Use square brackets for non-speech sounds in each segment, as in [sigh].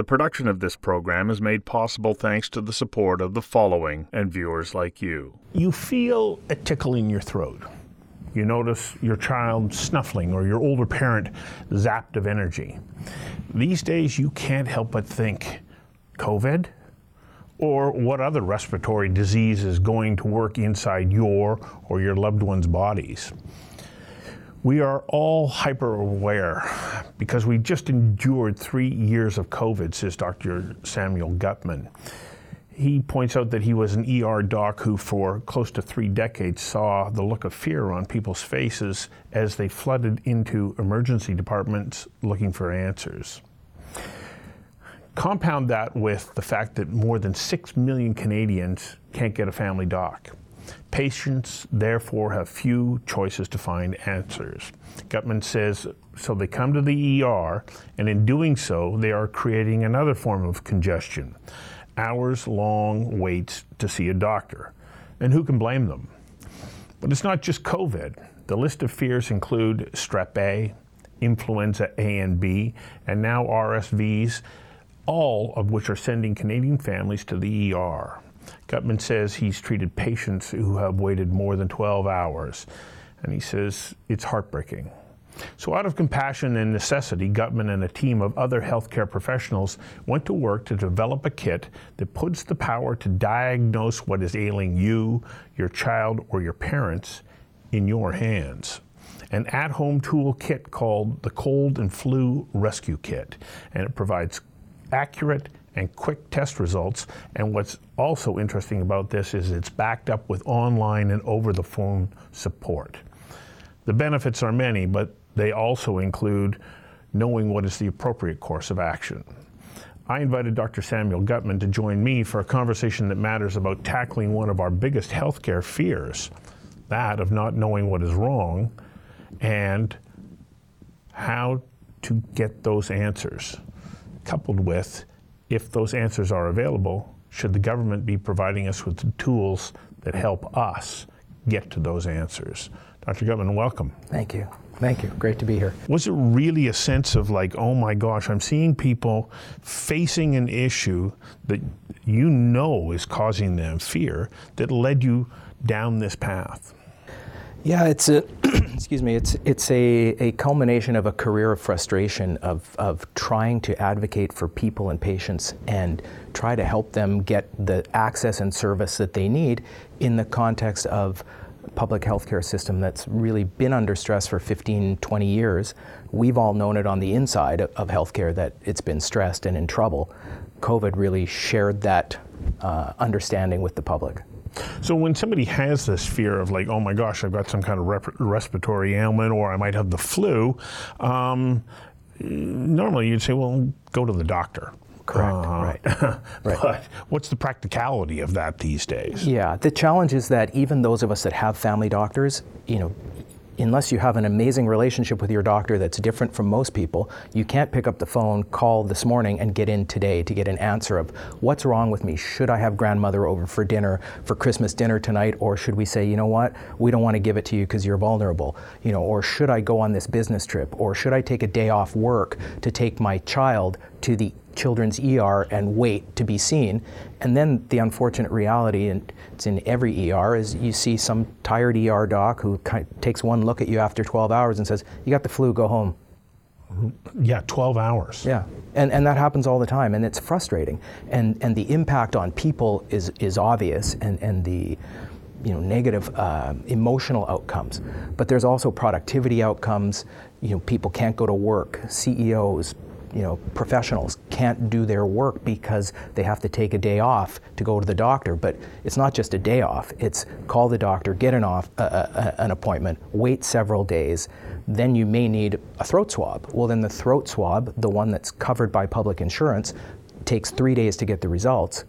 The production of this program is made possible thanks to the support of the following and viewers like you. You feel a tickle in your throat. You notice your child snuffling or your older parent zapped of energy. These days, you can't help but think COVID or what other respiratory disease is going to work inside your or your loved one's bodies. We are all hyper aware because we just endured three years of COVID, says Dr. Samuel Gutman. He points out that he was an ER doc who, for close to three decades, saw the look of fear on people's faces as they flooded into emergency departments looking for answers. Compound that with the fact that more than 6 million Canadians can't get a family doc. Patients, therefore, have few choices to find answers. Gutman says so they come to the ER, and in doing so, they are creating another form of congestion hours long waits to see a doctor. And who can blame them? But it's not just COVID. The list of fears include strep A, influenza A and B, and now RSVs, all of which are sending Canadian families to the ER. Gutman says he's treated patients who have waited more than 12 hours, and he says it's heartbreaking. So, out of compassion and necessity, Gutman and a team of other healthcare professionals went to work to develop a kit that puts the power to diagnose what is ailing you, your child, or your parents in your hands. An at home tool kit called the Cold and Flu Rescue Kit, and it provides accurate and quick test results. And what's also interesting about this is it's backed up with online and over the phone support. The benefits are many, but they also include knowing what is the appropriate course of action. I invited Dr. Samuel Gutman to join me for a conversation that matters about tackling one of our biggest healthcare fears that of not knowing what is wrong and how to get those answers, coupled with if those answers are available, should the government be providing us with the tools that help us get to those answers? Dr. Gutman, welcome. Thank you. Thank you. Great to be here. Was it really a sense of like, oh my gosh, I'm seeing people facing an issue that you know is causing them fear that led you down this path? Yeah, it's a [clears throat] excuse me. It's it's a, a culmination of a career of frustration of of trying to advocate for people and patients and try to help them get the access and service that they need in the context of public healthcare system that's really been under stress for 15, 20 years. We've all known it on the inside of healthcare that it's been stressed and in trouble. COVID really shared that uh, understanding with the public. So when somebody has this fear of like, oh my gosh, I've got some kind of rep- respiratory ailment, or I might have the flu, um, normally you'd say, well, go to the doctor. Correct. Uh, right. [laughs] right. But what's the practicality of that these days? Yeah. The challenge is that even those of us that have family doctors, you know, unless you have an amazing relationship with your doctor that's different from most people, you can't pick up the phone, call this morning, and get in today to get an answer of what's wrong with me. Should I have grandmother over for dinner, for Christmas dinner tonight, or should we say, you know what, we don't want to give it to you because you're vulnerable, you know, or should I go on this business trip, or should I take a day off work to take my child to the children's ER and wait to be seen. And then the unfortunate reality, and it's in every ER, is you see some tired ER doc who kind of takes one look at you after 12 hours and says, You got the flu, go home. Yeah, 12 hours. Yeah, and, and that happens all the time, and it's frustrating. And, and the impact on people is, is obvious, and, and the you know, negative uh, emotional outcomes. But there's also productivity outcomes. You know, people can't go to work, CEOs, you know, professionals can't do their work because they have to take a day off to go to the doctor. But it's not just a day off. It's call the doctor, get an off uh, uh, an appointment, wait several days. Then you may need a throat swab. Well, then the throat swab, the one that's covered by public insurance, takes three days to get the results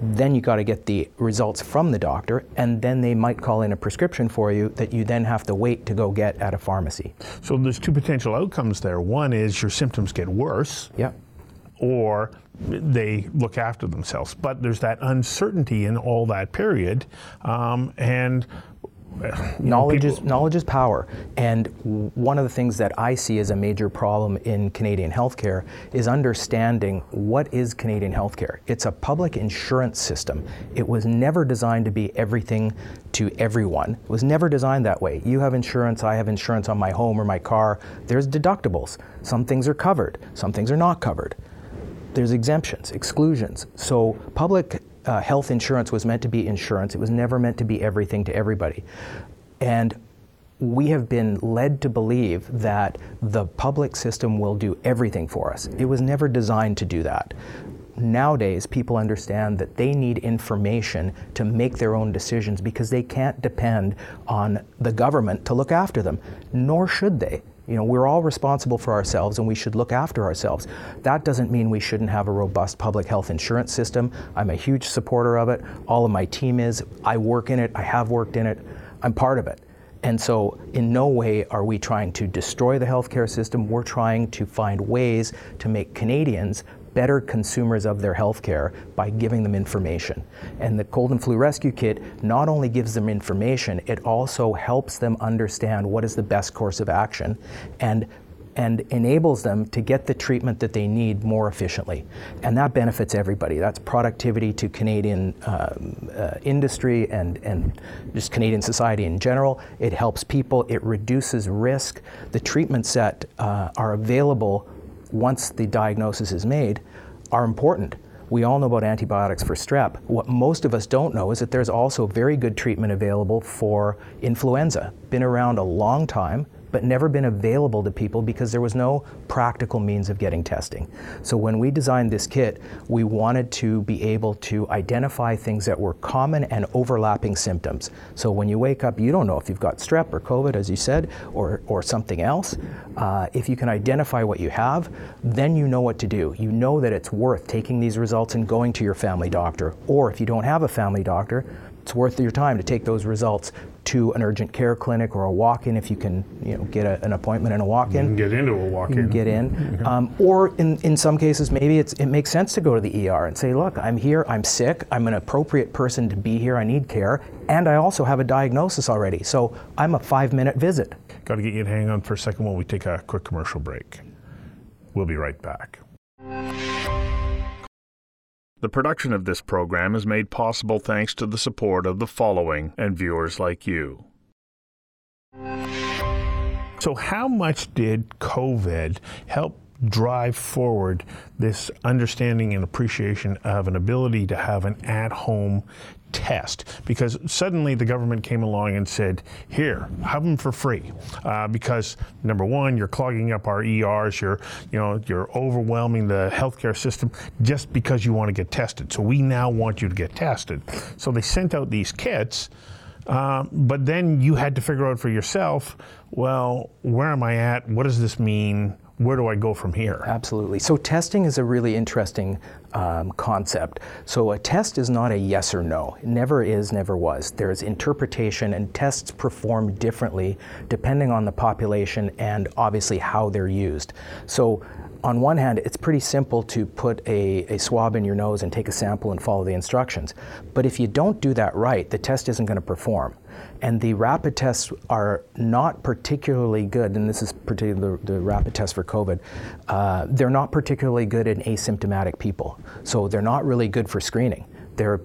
then you got to get the results from the doctor, and then they might call in a prescription for you that you then have to wait to go get at a pharmacy. So there's two potential outcomes there. One is your symptoms get worse. Yeah. Or they look after themselves. But there's that uncertainty in all that period. Um, and knowledge is knowledge is power, and one of the things that I see as a major problem in Canadian healthcare is understanding what is Canadian healthcare. It's a public insurance system. It was never designed to be everything to everyone. It was never designed that way. You have insurance, I have insurance on my home or my car. There's deductibles. Some things are covered, some things are not covered. There's exemptions, exclusions. So public uh, health insurance was meant to be insurance. It was never meant to be everything to everybody. And we have been led to believe that the public system will do everything for us. It was never designed to do that. Nowadays, people understand that they need information to make their own decisions because they can't depend on the government to look after them, nor should they. You know, we're all responsible for ourselves and we should look after ourselves. That doesn't mean we shouldn't have a robust public health insurance system. I'm a huge supporter of it. All of my team is. I work in it. I have worked in it. I'm part of it. And so, in no way are we trying to destroy the healthcare system. We're trying to find ways to make Canadians better consumers of their health care by giving them information. And the cold and flu rescue kit not only gives them information, it also helps them understand what is the best course of action and and enables them to get the treatment that they need more efficiently. And that benefits everybody. That's productivity to Canadian um, uh, industry and, and just Canadian society in general. It helps people, it reduces risk. The treatments that uh, are available once the diagnosis is made are important. We all know about antibiotics for strep. What most of us don't know is that there's also very good treatment available for influenza. Been around a long time, but never been available to people because there was no practical means of getting testing. So when we designed this kit, we wanted to be able to identify things that were common and overlapping symptoms. So when you wake up, you don't know if you've got strep or COVID, as you said, or, or something else. Uh, if you can identify what you have, then you know what to do. You know that it's worth taking these results and going to your family doctor. Or if you don't have a family doctor, it's worth your time to take those results to an urgent care clinic or a walk-in if you can, you know, get a, an appointment in a walk-in. get into a walk-in. You can get in. [laughs] Um, or in, in some cases, maybe it's, it makes sense to go to the ER and say, look, I'm here, I'm sick, I'm an appropriate person to be here, I need care, and I also have a diagnosis already. So I'm a five-minute visit. Got to get you to hang on for a second while we take a quick commercial break. We'll be right back. The production of this program is made possible thanks to the support of the following and viewers like you. So, how much did COVID help drive forward this understanding and appreciation of an ability to have an at home test because suddenly the government came along and said, "Here, have them for free," uh, because number one, you're clogging up our ERs, you're you know you're overwhelming the healthcare system just because you want to get tested. So we now want you to get tested. So they sent out these kits. Uh, but then you had to figure out for yourself, well, where am I at? What does this mean? Where do I go from here? Absolutely. So, testing is a really interesting um, concept. So, a test is not a yes or no. It never is, never was. There's interpretation, and tests perform differently depending on the population and obviously how they're used. So, on one hand, it's pretty simple to put a, a, swab in your nose and take a sample and follow the instructions. But if you don't do that right, the test isn't going to perform. And the rapid tests are not particularly good, and this is particularly the, the rapid test for COVID. Uh, they're not particularly good in asymptomatic people. So they're not really good for screening. They're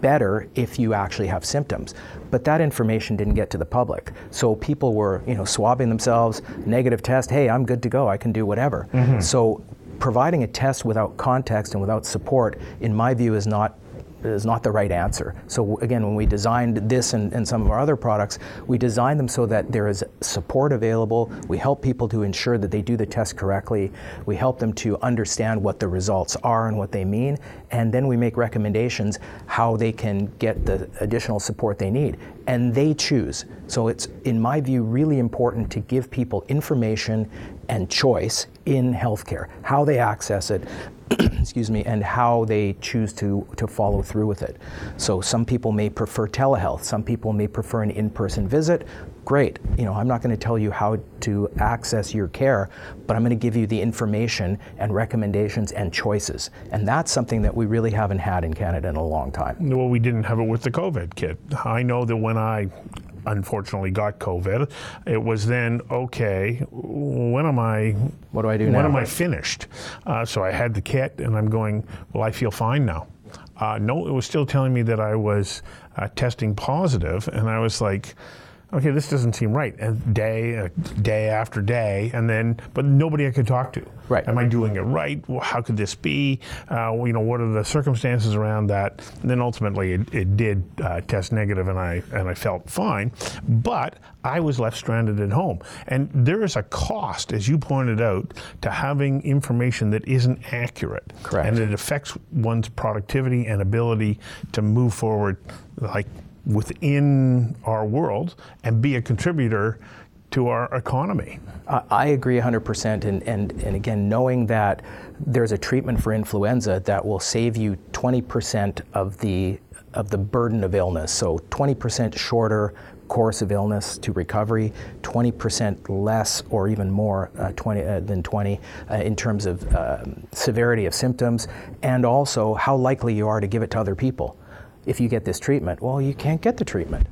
better if you actually have symptoms. But that information didn't get to the public. So people were, you know, swabbing themselves, negative test, hey, I'm good to go, I can do whatever. Mm-hmm. So providing a test without context and without support, in my view, is not is not the right answer. So again, when we designed this and, and, some of our other products, we designed them so that there is support available. We help people to ensure that they do the test correctly. We help them to understand what the results are and what they mean, and then we make recommendations how they can get the additional support they need. And they choose. So it's, in my view, really important to give people information and choice in healthcare, how they access it, [clears throat] excuse me, and how they choose to, to follow through with it. So some people may prefer telehealth, some people may prefer an in-person visit. Great, you know, I'm not going to tell you how to access your care, but I'm going to give you the information and recommendations and choices. And that's something that we really haven't had in Canada in a long time. Well, we didn't have it with the COVID kit. I know that when I unfortunately got COVID. It was then okay. When am I? What do I do when now? am I finished? Uh, so I had the kit, and I'm going. Well, I feel fine now. Uh, no, it was still telling me that I was uh, testing positive, and I was like okay, this doesn't seem right. And day, uh, day after day, and then, but nobody I could talk to. Right. Am I doing it right? How could this be? Uh, you know, what are the circumstances around that? And then ultimately, it, it did uh, test negative, and I and I felt fine. But I was left stranded at home, and there is a cost, as you pointed out, to having information that isn't accurate. Correct. And it affects one's productivity and ability to move forward, like within our world and be a contributor to our economy. I agree 100%. And, and, and again, knowing that there's a treatment for influenza that will save you 20% of the, of the burden of illness. So 20% shorter course of illness to recovery, 20% less or even more uh, 20, uh, than 20 uh, in terms of um, severity of symptoms, and also how likely you are to give it to other people. If you get this treatment, well, you can't get the treatment.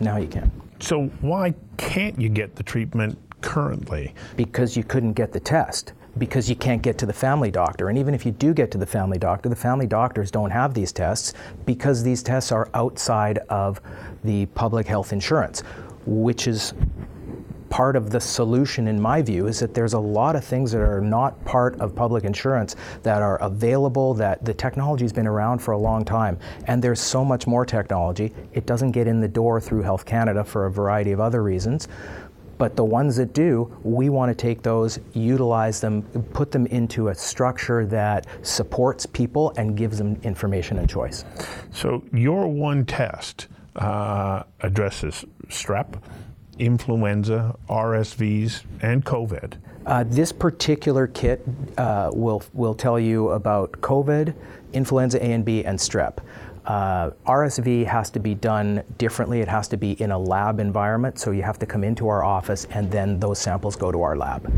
Now you can. So, why can't you get the treatment currently? Because you couldn't get the test because you can't get to the family doctor. And even if you do get to the family doctor, the family doctors don't have these tests because these tests are outside of the public health insurance, which is part of the solution in my view is that there's a lot of things that are not part of public insurance that are available that the technology's been around for a long time and there's so much more technology. It doesn't get in the door through health canada for a variety of other reasons. But the ones that do, we want to take those, utilize them, put them into a structure that supports people and gives them information and choice. So, your one test uh, addresses strep, influenza, RSVs, and COVID. Uh, this particular kit uh, will, will tell you about COVID, influenza A and B, and strep. Uh, RSV has to be done differently. It has to be in a lab environment, so you have to come into our office and then those samples go to our lab.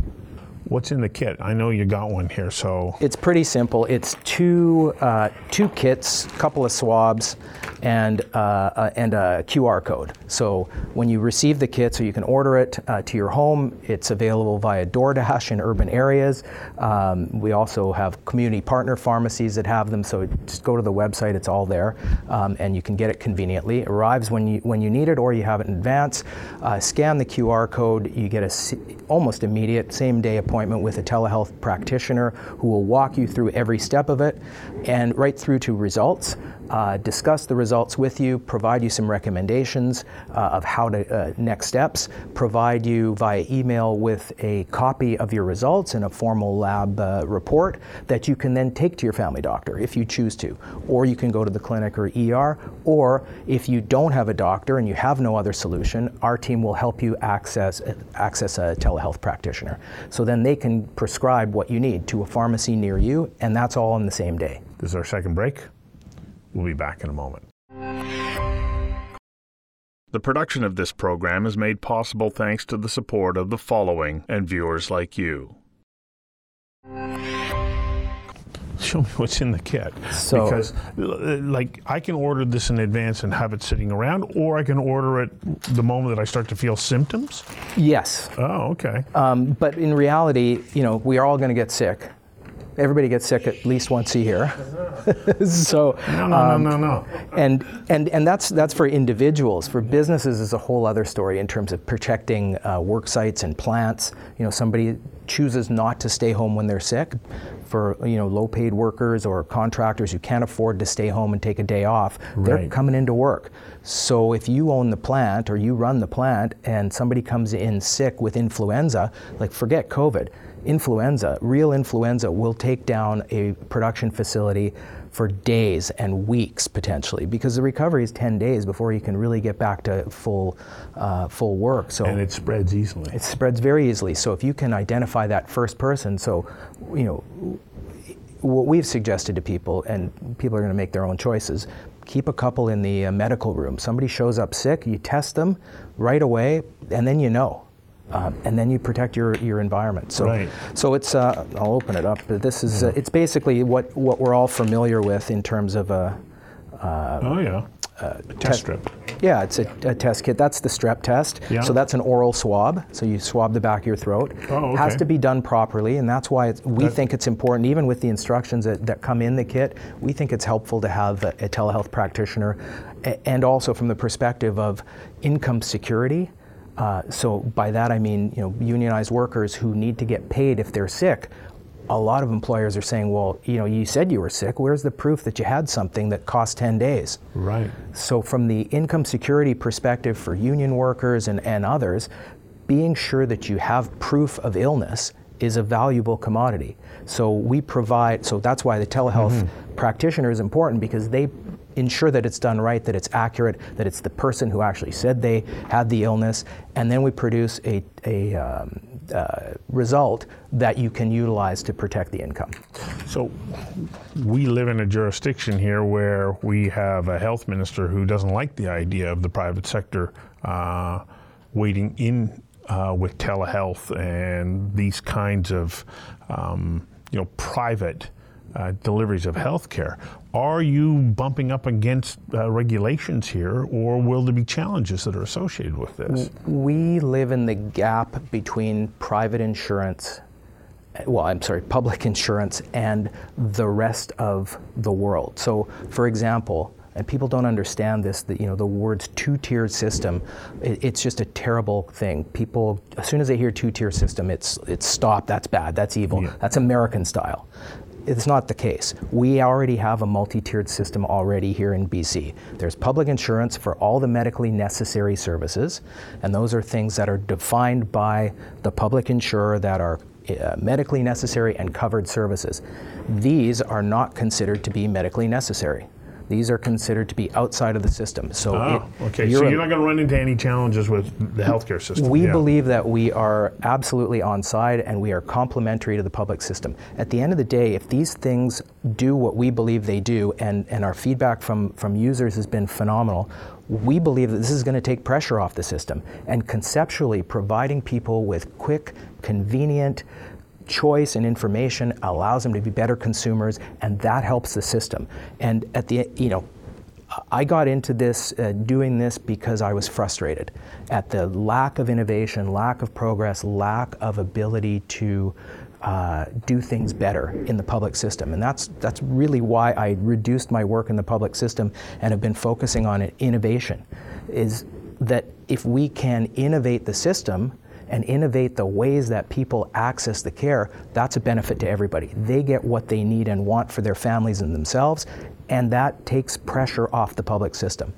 What's in the kit? I know you got one here, so. It's pretty simple. It's two, uh, two kits, a couple of swabs, and, uh, uh, and a QR code. So when you receive the kit, so you can order it uh, to your home, it's available via DoorDash in urban areas. Um, we also have community partner pharmacies that have them, so just go to the website, it's all there, um, and you can get it conveniently. It arrives when you, when you need it or you have it in advance. Uh, scan the QR code, you get a almost immediate, same day appointment with a telehealth practitioner who will walk you through every step of it and right through to results uh, discuss the results with you, provide you some recommendations uh, of how to uh, next steps, provide you via email with a copy of your results and a formal lab uh, report that you can then take to your family doctor if you choose to, or you can go to the clinic or ER, or if you don't have a doctor and you have no other solution, our team will help you access access a telehealth practitioner. So then they can prescribe what you need to a pharmacy near you, and that's all in the same day. This is our second break. We'll be back in a moment. The production of this program is made possible thanks to the support of the following and viewers like you. Show me what's in the kit. So- because, like, I can order this in advance and have it sitting around, or I can order it the moment that I start to feel symptoms. Yes, Oh, okay. Um, but in reality, you know, we are all going to get sick. Everybody gets sick at least once a year. [laughs] so, no, no, um, no, no, no. and and and that's that's for individuals. For businesses, is a whole other story in terms of protecting uh, work sites and plants. You know, somebody chooses not to stay home when they're sick. For you know, low-paid workers or contractors who can't afford to stay home and take a day off, they're coming into work. So if you own the plant or you run the plant and somebody comes in sick with influenza, like forget COVID, influenza, real influenza will take down a production facility for days and weeks potentially because the recovery is 10 days before you can really get back to full uh, full work. So And it spreads easily. it spreads very easily. So if you can identify that first person, so you know what we've suggested to people, and people are going to make their own choices. Keep a couple in the uh, medical room. Somebody shows up sick, you test them right away, and then you know. Um, and then you protect your, your environment. So, Right. so it's uh, I'll open it up. But this is uh, it's basically what, what we're all familiar with in terms of a, oh, yeah. uh, Test strip. Yeah, it's a, a test kit. That's the strep test. Yeah. So that's an oral swab. So you swab the back of your throat. Oh, okay. Has to be done properly, and that's why it's, we That- think it's important, even with the instructions that, that come in the kit, we think it's helpful to have a, a telehealth practitioner, a- and also from the perspective of income security. Uh, so by that I mean, you know, unionized workers who need to get paid if they're sick. A lot of employers are saying, well, you know, you said you were sick. Where's the proof that you had something that cost 10 days? Right. So, from the income security perspective for union workers and, and others, being sure that you have proof of illness is a valuable commodity. So, we provide, so that's why the telehealth practitioner is important because they ensure that it's done right, that it's accurate, that it's the person who actually said they had the illness, and then we produce a, a um, uh, result that you can utilize to protect the income. So we live in a jurisdiction here where we have a health minister who doesn't like the idea of the private sector uh, waiting in uh, with telehealth and these kinds of um, you know private uh, deliveries of healthcare. Are you bumping up against uh, regulations here, or will there be challenges that are associated with this? We live in the gap between private insurance, well, I'm sorry, public insurance, and the rest of the world. So, for example, and people don't understand this, that you know the words two-tiered system, it, it's just a terrible thing. People, as soon as they hear two-tier system, it's it's stop. That's bad. That's evil. Yeah. That's American style. It's not the case. We already have a multi-tiered system already here in BC. There's public insurance for all the medically necessary services, and those are things that are defined by the public insurer that are uh, medically necessary and covered services. These are not considered to be medically necessary. These are considered to be outside of the system. So, Oh, it- okay. you're So you're not going to run into any challenges with the healthcare system. we Yeah. believe that we are absolutely on side and we are complementary to the public system. At the end of the day, if these things do what we believe they do, and, and our feedback from, from users has been phenomenal, we believe that this is going to take pressure off the system. And conceptually, providing people with quick, convenient, choice and information allows them to be better consumers and that helps the system and at the you know I got into this uh, doing this because I was frustrated at the lack of innovation, lack of progress, lack of ability to uh, do things better in the public system, and that's that's really why I reduced my work in the public system and have been focusing on innovation. Is that if we can innovate the system and innovate the ways that people access the care, that's a benefit to everybody. They get what they need and want for their families and themselves, and that takes pressure off the public system.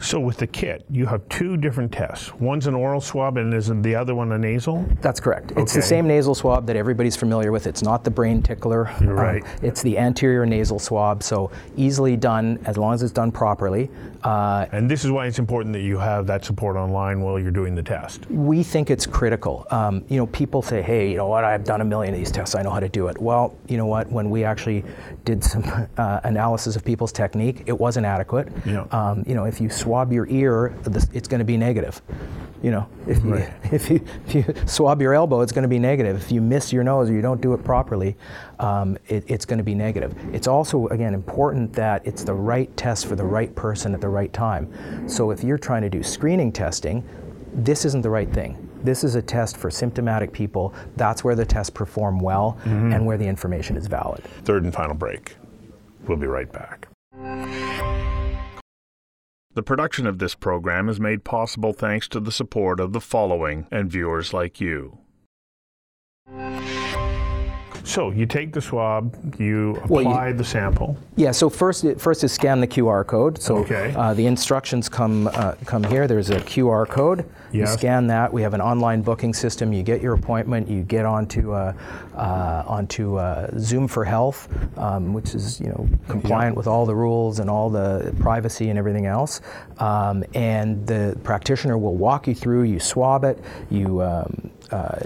So with the kit, you have two different tests. One's an oral swab, and is the other one a nasal? That's correct. It's the same nasal swab that everybody's familiar with. It's not the brain tickler. You're right. it's the anterior nasal swab, so easily done as long as it's done properly. Uh, And this is why it's important that you have that support online while you're doing the test. we think it's critical. Um, you know, people say, "Hey, you know what? I've done a million of these tests. I know how to do it." Well, you know what? When we actually did some [laughs] uh, analysis of people's technique, it wasn't adequate. Yeah. Um, you know, if you swab your ear, it's going to be negative. You know, if you, [laughs] if you if you swab your elbow, it's going to be negative. If you miss your nose or you don't do it properly, um, it, it's going to be negative. It's also again important that it's the right test for the right person at the right time. So if you're trying to do screening testing, this isn't the right thing. This is a test for symptomatic people. That's where the tests perform well and where the information is valid. Third and final break. We'll be right back. The production of this program is made possible thanks to the support of the following and viewers like you. So you take the swab, you Well, you- apply the sample. Yeah. So first, first is scan the QR code. So Okay. uh, the instructions come uh, come here. There's a QR code. You scan that. We have an online booking system. You get your appointment. You get onto uh, uh, onto uh, Zoom for Health, um, which is you know compliant with all the rules and all the privacy and everything else. Um, and the practitioner will walk you through. You swab it. You um, uh,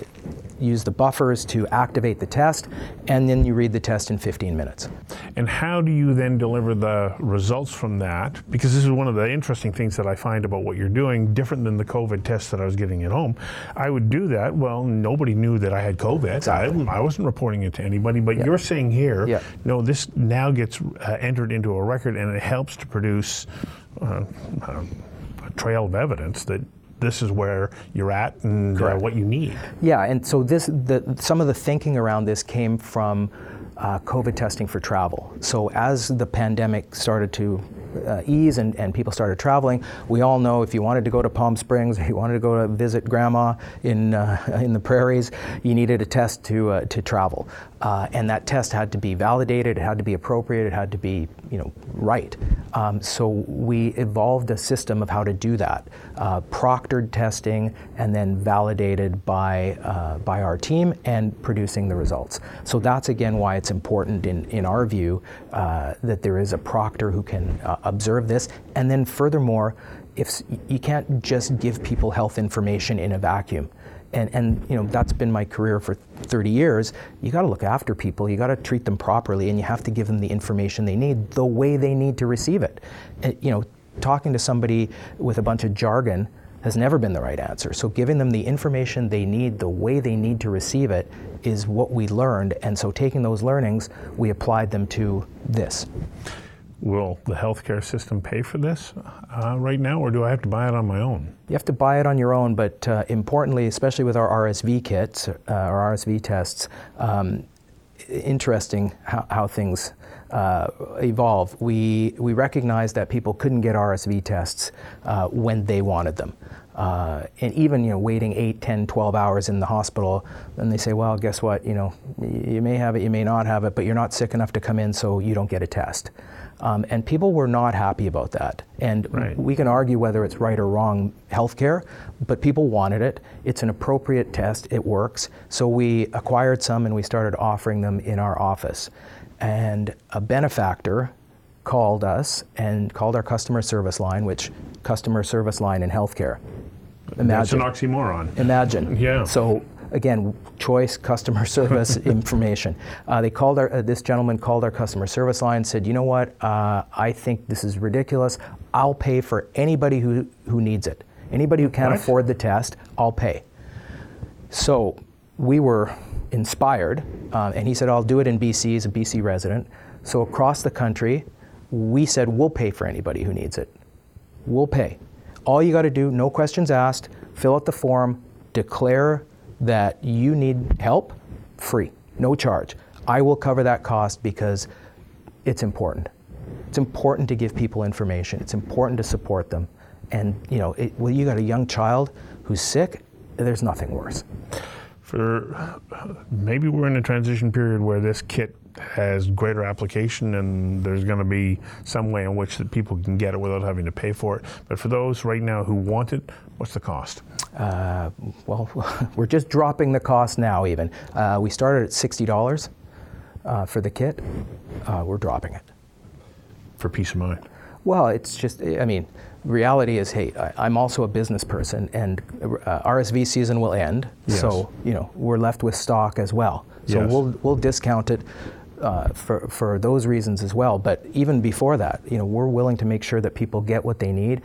use the buffers to activate the test, and then you read the test in 15 minutes. And how do you then deliver the results from that? Because this is one of the interesting things that I find about what you're doing, different than the COVID test that I was getting at home. I would do that. Well, nobody knew that I had COVID. Exactly. I, I wasn't reporting it to anybody. But you're saying here, Yeah. no, this now gets uh, entered into a record and it helps to produce uh, uh, a trail of evidence that this is where you're at and uh, what you need. Yeah, and so this, the, some of the thinking around this came from uh, COVID testing for travel. So as the pandemic started to uh, ease and, and people started traveling, we all know if you wanted to go to Palm Springs, [laughs] if you wanted to go to visit grandma in, uh, [laughs] in the prairies, you needed a test to, uh, to travel. Uh, and that test had to be validated, it had to be appropriate, it had to be you know, right. Um, so we evolved a system of how to do that, uh, proctored testing and then validated by, uh, by our team and producing the results. So that's again why it's important in, in our view that there is a proctor who can observe this. And then furthermore, if you can't just give people health information in a vacuum. And, and you know that's been my career for 30 years. You got to look after people. You got to treat them properly and you have to give them the information they need the way they need to receive it. And, you know talking to somebody with a bunch of jargon has never been the right answer. So giving them the information they need the way they need to receive it is what we learned. And so taking those learnings we applied them to this Will the healthcare system pay for this uh, right now, or do I have to buy it on my own? You have to buy it on your own, but uh, importantly, especially with our RSV kits, uh, our RSV tests, um, interesting how, how things uh, evolve. We, we recognized that people couldn't get RSV tests uh, when they wanted them. Uh, and even you know waiting 8 10 12 hours in the hospital then they say well guess what you know you may have it you may not have it but you're not sick enough to come in so you don't get a test um, and people were not happy about that. And right. we can argue whether it's right or wrong healthcare, but people wanted it. It's an appropriate test, it works. So we acquired some and we started offering them in our office. And a benefactor called us and called our customer service line, which customer service line in healthcare. Imagine. That's an oxymoron. Imagine. Yeah. So again, choice customer [laughs] service [laughs] information. Uh, they called our, uh, this gentleman called our customer service line, and said, you know what, uh, I think this is ridiculous. I'll pay for anybody who, who needs it. Anybody who can't what? afford the test, I'll pay. So we were inspired, uh, and he said, I'll do it in BC. He's a BC resident. So across the country, we said, we'll pay for anybody who needs it. We'll pay. All you got to do, no questions asked, fill out the form, declare that you need help, free, no charge. I will cover that cost because it's important. It's important to give people information. It's important to support them. And you know, it, well, you got a young child who's sick. There's nothing worse. For maybe we're in a transition period where this kit has greater application and there's going to be some way in which that people can get it without having to pay for it. But for those right now who want it, what's the cost? Uh, well, [laughs] we're just dropping the cost now. Even uh, we started at sixty dollars uh, for the kit. Uh, we're dropping it for peace of mind. Well, it's just. I mean, reality is, hey, I, am also a business person, and uh, RSV season will end. Yes. So you know, we're left with stock as well. So yes. we'll we'll discount it uh, for, for those reasons as well. But even before that, you know, we're willing to make sure that people get what they need.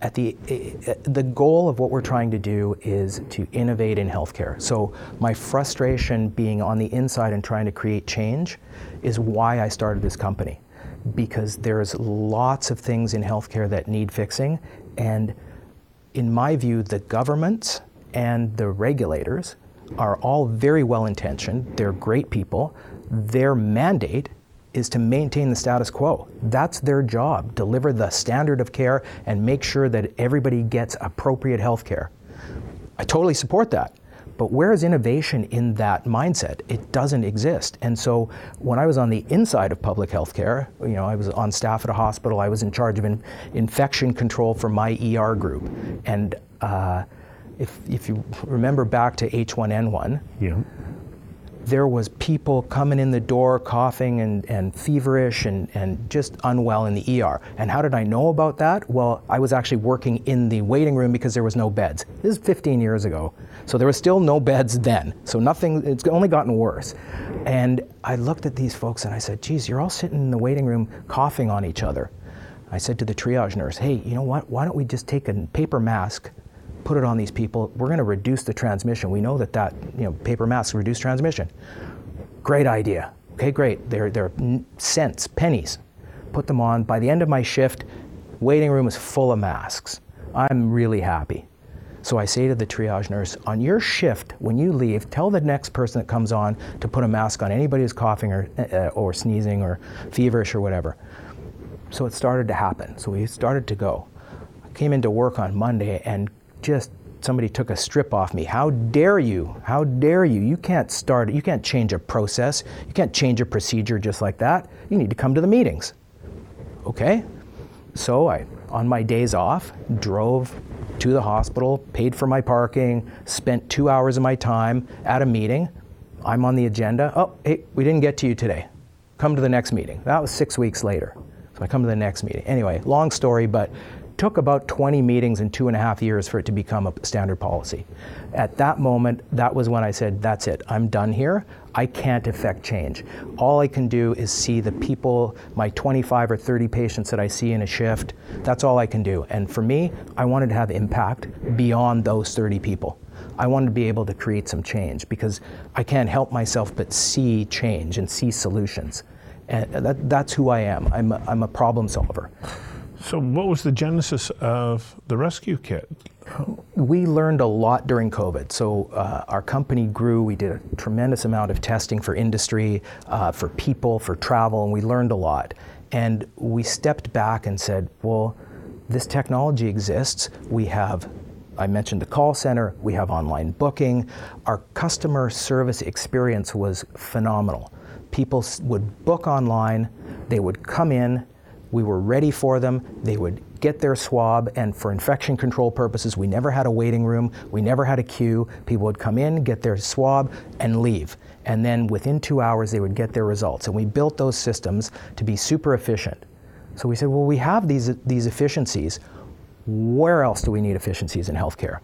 At the, uh, the goal of what we're trying to do is to innovate in healthcare. So my frustration being on the inside and trying to create change is why I started this company. Because there's lots of things in healthcare that need fixing. And in my view, the governments and the regulators are all very well intentioned. They're great people, their mandate is to maintain the status quo. That's their job, deliver the standard of care and make sure that everybody gets appropriate health care. I totally support that. But where is innovation in that mindset? It doesn't exist. And so when I was on the inside of public health care, you know, I was on staff at a hospital, I was in charge of in, infection control for my ER group. And uh, if, if you remember back to H1N1, yeah there was people coming in the door coughing and, and feverish and, and just unwell in the ER. And how did I know about that? Well, I was actually working in the waiting room because there was no beds. This is 15 years ago. So there was still no beds then. So nothing, it's only gotten worse. And I looked at these folks and I said, geez, you're all sitting in the waiting room coughing on each other. I said to the triage nurse, hey, you know what? Why don't we just take a paper mask put it on these people. We're going to reduce the transmission. We know that that you know paper masks reduce transmission. Great idea. Okay, great. They're they're cents, pennies. Put them on. By the end of my shift, Waiting room is full of masks. I'm really happy. So I say to the triage nurse, on your shift, when you leave, tell the next person that comes on to put a mask on anybody who's coughing or, uh, or sneezing or feverish or whatever. So it started to happen. So we started to go. I came into work on Monday and just somebody took a strip off me. How dare you? How dare you? You can't start, you can't change a process. You can't change a procedure just like that. You need to come to the meetings. Okay? So I, on my days off, drove to the hospital, paid for my parking, spent two hours of my time at a meeting. I'm on the agenda. Oh, hey, we didn't get to you today. Come to the next meeting. That was six weeks later. So I come to the next meeting. Anyway, long story, but took about 20 meetings in two and a half years for it to become a standard policy. At that moment, that was when I said, that's it, I'm done here. I can't affect change. All I can do is see the people, my 25 or 30 patients that I see in a shift. That's all I can do. And for me, I wanted to have impact beyond those 30 people. I wanted to be able to create some change because I can't help myself but see change and see solutions. And that, that's who I am. I'm a, I'm a problem solver. So, what was the genesis of the rescue kit? We learned a lot during COVID. So, uh, our company grew. We did a tremendous amount of testing for industry, uh, for people, for travel, and we learned a lot. And we stepped back and said, well, this technology exists. We have I mentioned the call center, we have online booking. Our customer service experience was phenomenal. People would book online, they would come in, we were ready for them. They would get their swab, and for infection control purposes, we never had a waiting room. We never had a queue. People would come in, get their swab, and leave. And then within two hours, they would get their results. And we built those systems to be super efficient. So we said, well, we have these, these efficiencies. Where else do we need efficiencies in healthcare?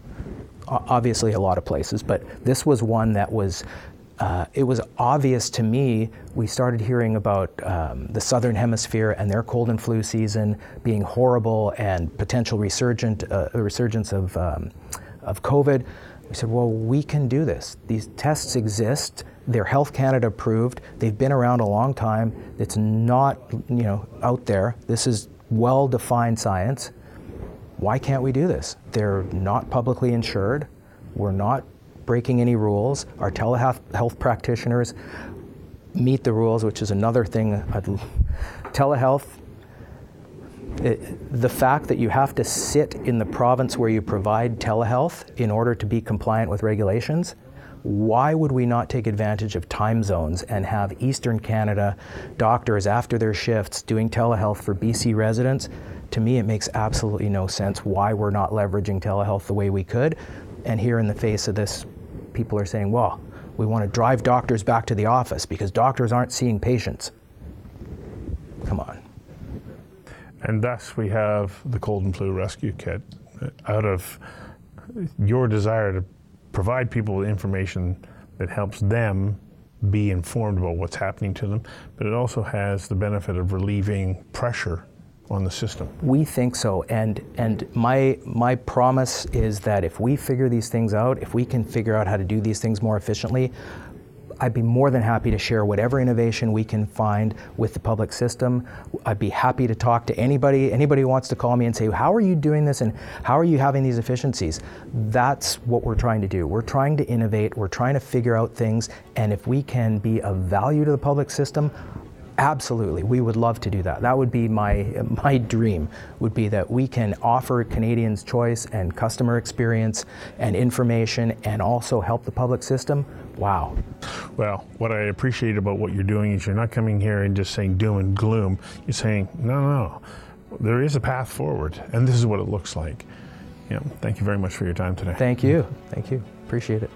Obviously, a lot of places, but this was one that was uh, it was obvious to me. We started hearing about um, the southern hemisphere and their cold and flu season being horrible and potential resurgent uh, resurgence of um, of COVID. We said, well, we can do this. These tests exist. They're Health Canada approved. They've been around a long time. It's not you know out there. This is well defined science. Why can't we do this? They're not publicly insured. We're not breaking any rules. Our telehealth health practitioners meet the rules, which is another thing. telehealth, it, the fact that you have to sit in the province where you provide telehealth in order to be compliant with regulations, why would we not take advantage of time zones and have Eastern Canada doctors after their shifts doing telehealth for BC residents? To me, it makes absolutely no sense why we're not leveraging telehealth the way we could. And here, in the face of this people are saying, well, we want to drive doctors back to the office because doctors aren't seeing patients. Come on. And thus we have the cold and flu rescue kit out of your desire to provide people with information that helps them be informed about what's happening to them, but it also has the benefit of relieving pressure on the system. We think so, and and my my promise is that if we figure these things out, if we can figure out how to do these things more efficiently, I'd be more than happy to share whatever innovation we can find with the public system. I'd be happy to talk to anybody. Anybody who wants to call me and say, "How are you doing this? and how are you having these efficiencies?" That's what we're trying to do. We're trying to innovate. We're trying to figure out things, and if we can be of value to the public system, Absolutely, we would love to do that. That would be my my dream. Would be that we can offer Canadians choice and customer experience and information, and also help the public system. Wow. Well, what I appreciate about what you're doing is you're not coming here and just saying doom and gloom. You're saying no, no, there is a path forward, and this is what it looks like. Yeah. Thank you very much for your time today. Thank you. Thank you. Appreciate it.